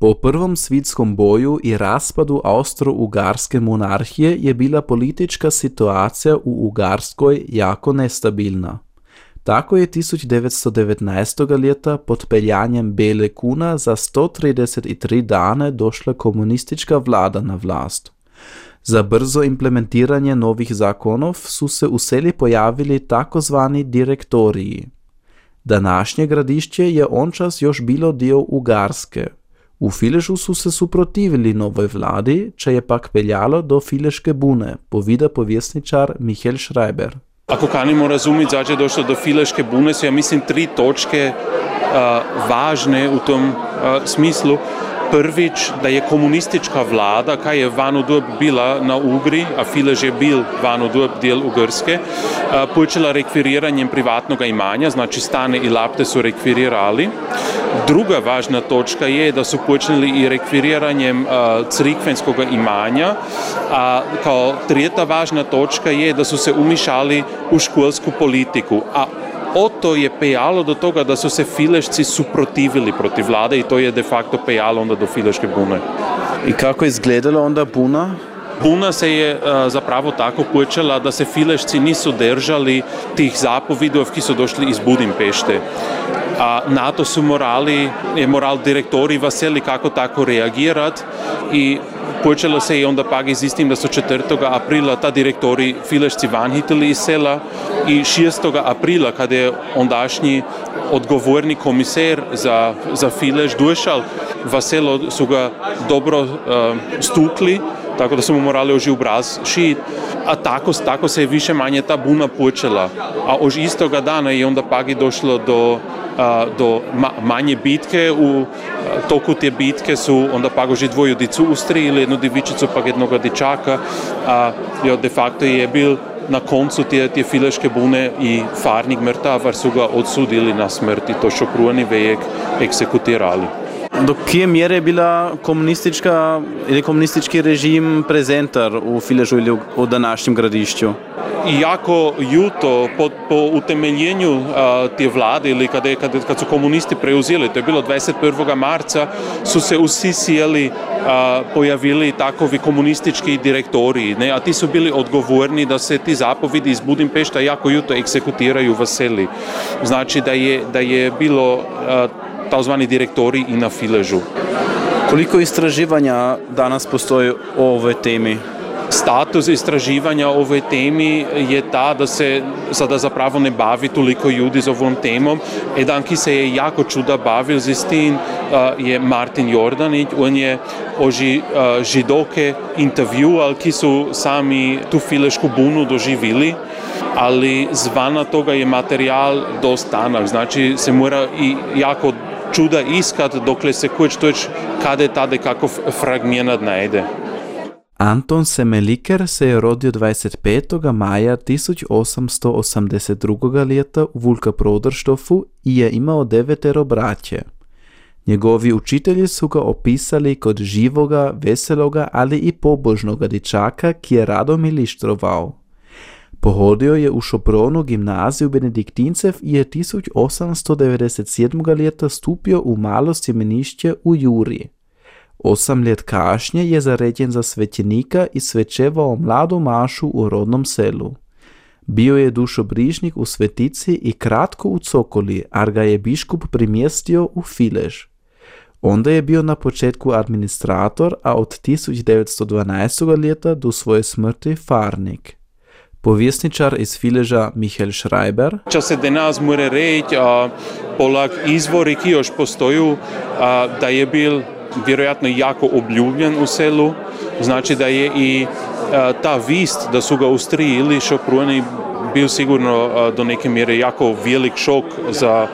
Po prvom svitskom boju i raspadu austro-ugarske monarhije je bila politička situacija u Ugarskoj jako nestabilna. Tako je 1919. leta pod peljanjem Bele kuna za 133 dane došla komunistička vlada na vlast. Za brzo implementiranje novih zakonov su se u seli pojavili takozvani direktoriji. Današnje gradišće je ončas još bilo dio Ugarske. U Filežu su se suprotivili novoj vladi, če je pak peljalo do Fileške bune, povida povjesničar Michael Schreiber. Ako kanimo razumjeti zašto je došlo do Fileške bune, su ja mislim tri točke uh, važne u tom uh, smislu. Prvič, da je komunistička vlada, kaj je vano dob bila na Ugri, a Filež je bil vano dob del Ugrske, počela rekviriranjem privatnog imanja, znači stane i lapte su rekvirirali. Druga važna točka je da su počeli i rekviriranjem crikvenskog imanja, a kao trijeta važna točka je da su se umišali u školsku politiku, a Oto je pejalo do toga da su se Filešci suprotivili protiv vlade i to je de facto pejalo onda do Fileške bune. I kako je izgledala onda buna? Buna se je uh, zapravo tako počela da se Filešci nisu držali tih zapovidov ki su došli iz Budimpešte. A na to su morali, je moral direktori Vaseli kako tako reagirat i počelo se je onda pak z istim da su 4. aprila ta direktori Filešci vanhitili iz sela i 6. aprila kada je ondašnji odgovorni komisar za, za Fileš došao Vaselo su ga dobro uh, stukli tako da su mu morali oži obraz šiti. A tako, tako se je više manje ta buna počela. A ož istoga dana je onda pak i došlo do do manje bitke. U toku te bitke su onda pagoži dvoju dicu ustrili, jednu divičicu pa jednog dičaka, a jo de facto je bil na koncu te, te fileške bune i farnik mrtav, var su ga odsudili na smrt i to šokruvani vejek eksekutirali. Do kje mjere je bila komunistička ili komunistički režim prezentar u Filežu ili u današnjem gradišću? jako juto po, po utemeljenju uh, te vlade ili kada, je, kada, kad su komunisti preuzeli, to je bilo 21. marca, su se vsi sjeli uh, pojavili takovi komunistički direktori, ne? a ti su bili odgovorni da se ti zapovidi iz Budimpešta jako juto eksekutiraju v seli. Znači da je, da je bilo uh, takozvani direktori i na Filežu. Koliko istraživanja danas postoji o ovoj temi? status istraživanja o ovoj temi je ta, da se sada zapravo ne bavi toliko ljudi z ovom temom. Eden, ki se je jako čuda bavil z istim, je Martin Jordanić. On je oži židoke intervjual, ki su sami tu filešku bunu doživili ali zvana toga je materijal dosta tanak, znači se mora i jako čuda iskat dokle se kuć toč kade tade kakov fragment najde. Anton Semeliker se je rodio 25. maja 1882. leta u Vulka Prodrštofu i je imao devetero braće. Njegovi učitelji su ga opisali kod živoga, veseloga, ali i pobožnoga dičaka, ki je rado milištrovao. Pohodio je u Šopronu gimnaziju benediktincev i je 1897. leta stupio u malo sjemenišće u Juri. Osam let kašnje je zaređen za svećenika i svečevao mladu mašu u rodnom selu. Bio je dušobrižnik u svetici i kratko u Cokoli, ar ga je biškup primjestio u Filež. Onda je bio na početku administrator, a od 1912. leta do svoje smrti farnik. Povjesničar iz Fileža Michael Schreiber. Če se danes mora reči, polak izvori, ki još postoju, da je bil vjerojatno jako obljubljen u selu, znači da je i ta vist da su ga ustrijili šopruni bil sigurno do neke mjere jako velik šok za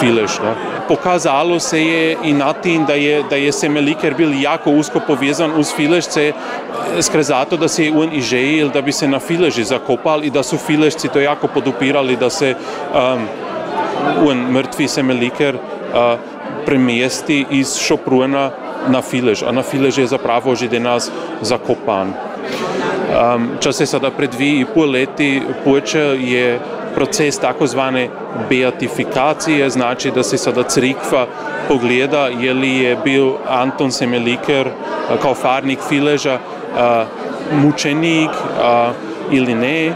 Fileš. Da. Pokazalo se je i na tim da je, da je Semeliker bil jako usko povezan uz Filešce skre zato da se je on i žejil da bi se na Fileži zakopal i da su Filešci to jako podupirali da se um, on mrtvi Semeliker uh, premjesti iz Šopruena na Filež, a na Filež je zapravo že danes zakopan. Um, če se sada pred dve in pol leti poče, je proces takozvane beatifikacije, znači da se sada crikva pogleda je li je bil Anton Semeliker kao farnik Fileža mučenik ili ne.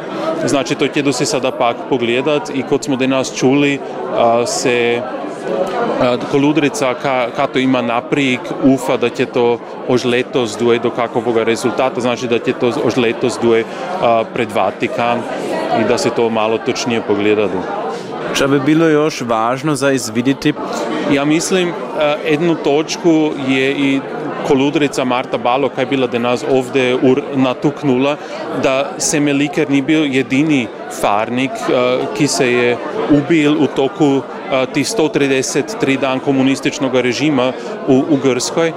Znači to će se sada pak pogledat i kod smo danas čuli se Koludrica, ka, ka to ima naprijek, ufa da će to ož letos duje do kakvog rezultata, znači da će to ož letos duje pred Vatikan i da se to malo točnije pogleda. Šta bi bilo još važno za izviditi? Ja mislim, jednu točku je i koludrica Marta Balo, kaj je bila danes ovde natuknula, da Semeliker ni bil edini farnik, ki se je ubil v toku tih 133 dan komunističnega režima v, v Grskoj,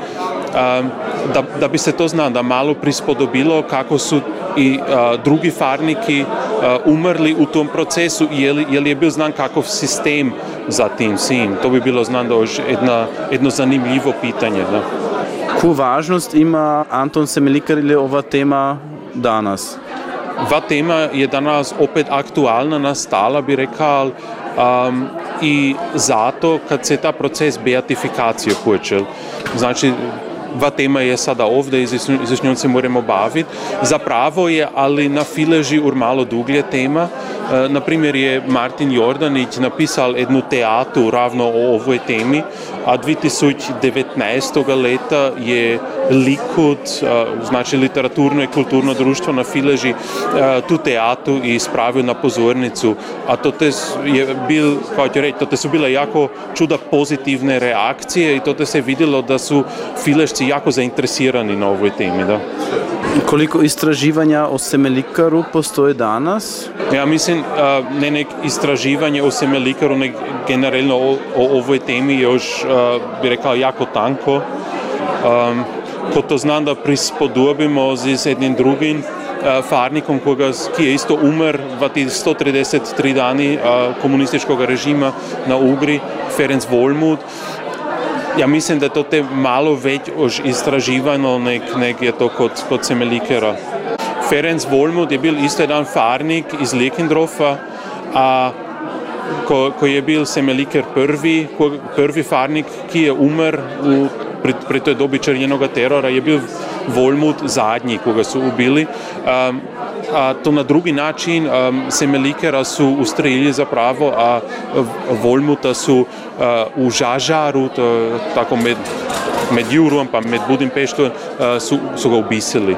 da, da bi se to znalo, da malo prispodobilo, kako so i drugi farniki umrli u tom procesu i je li, je li je bil znan kakov sistem za tim svim. To bi bilo znan da jedna, jedno zanimljivo pitanje. Da. Koju važnost ima Anton Semelikar ili ova tema danas? Ova tema je danas opet aktualna nastala, bi rekao, um, i zato kad se ta proces beatifikacije počel. Znači, ova tema je sada ovde i s se moramo baviti. Zapravo je, ali na fileži ur malo duglje tema. E, na primjer je Martin Jordanić napisal jednu teatu ravno o ovoj temi, a 2019. leta je Likud, e, znači literaturno i kulturno društvo na fileži, e, tu teatu i spravio na pozornicu. A to je bil, kao ću reći, to su bile jako čuda pozitivne reakcije i to se vidjelo da su filežci jako zainteresirani na ovoj temi. Da. Koliko istraživanja o Semelikaru postoje danas? Ja mislim, ne nek istraživanje o Semelikaru, nek generalno o, o ovoj temi još, bi rekao, jako tanko. Um, ko to znam da prispodobimo z jednim drugim farnikom, koga, ki je isto umr v 133 dani komunističkega režima na Ugri, Ferenc Volmut, Ja mislim, da to te malo več už istraživano, nek, nek je to kot, kot Semelikera. Ferenc Volmut je bil isto dan farnik iz Lekendrofa, a ko, ko je bil Semeliker prvi, ko, prvi farnik, ki je umr v, pri, pri toj dobi črnjenega terora, je bil Volmut zadnji, ko ga so ubili. Um, a to na drugi način um, Semelikera su ustrelili zapravo, a Volmuta su uh, u Žažaru, to, tako med, med Jurom pa med Budimpeštom, uh, su, su ga ubisili.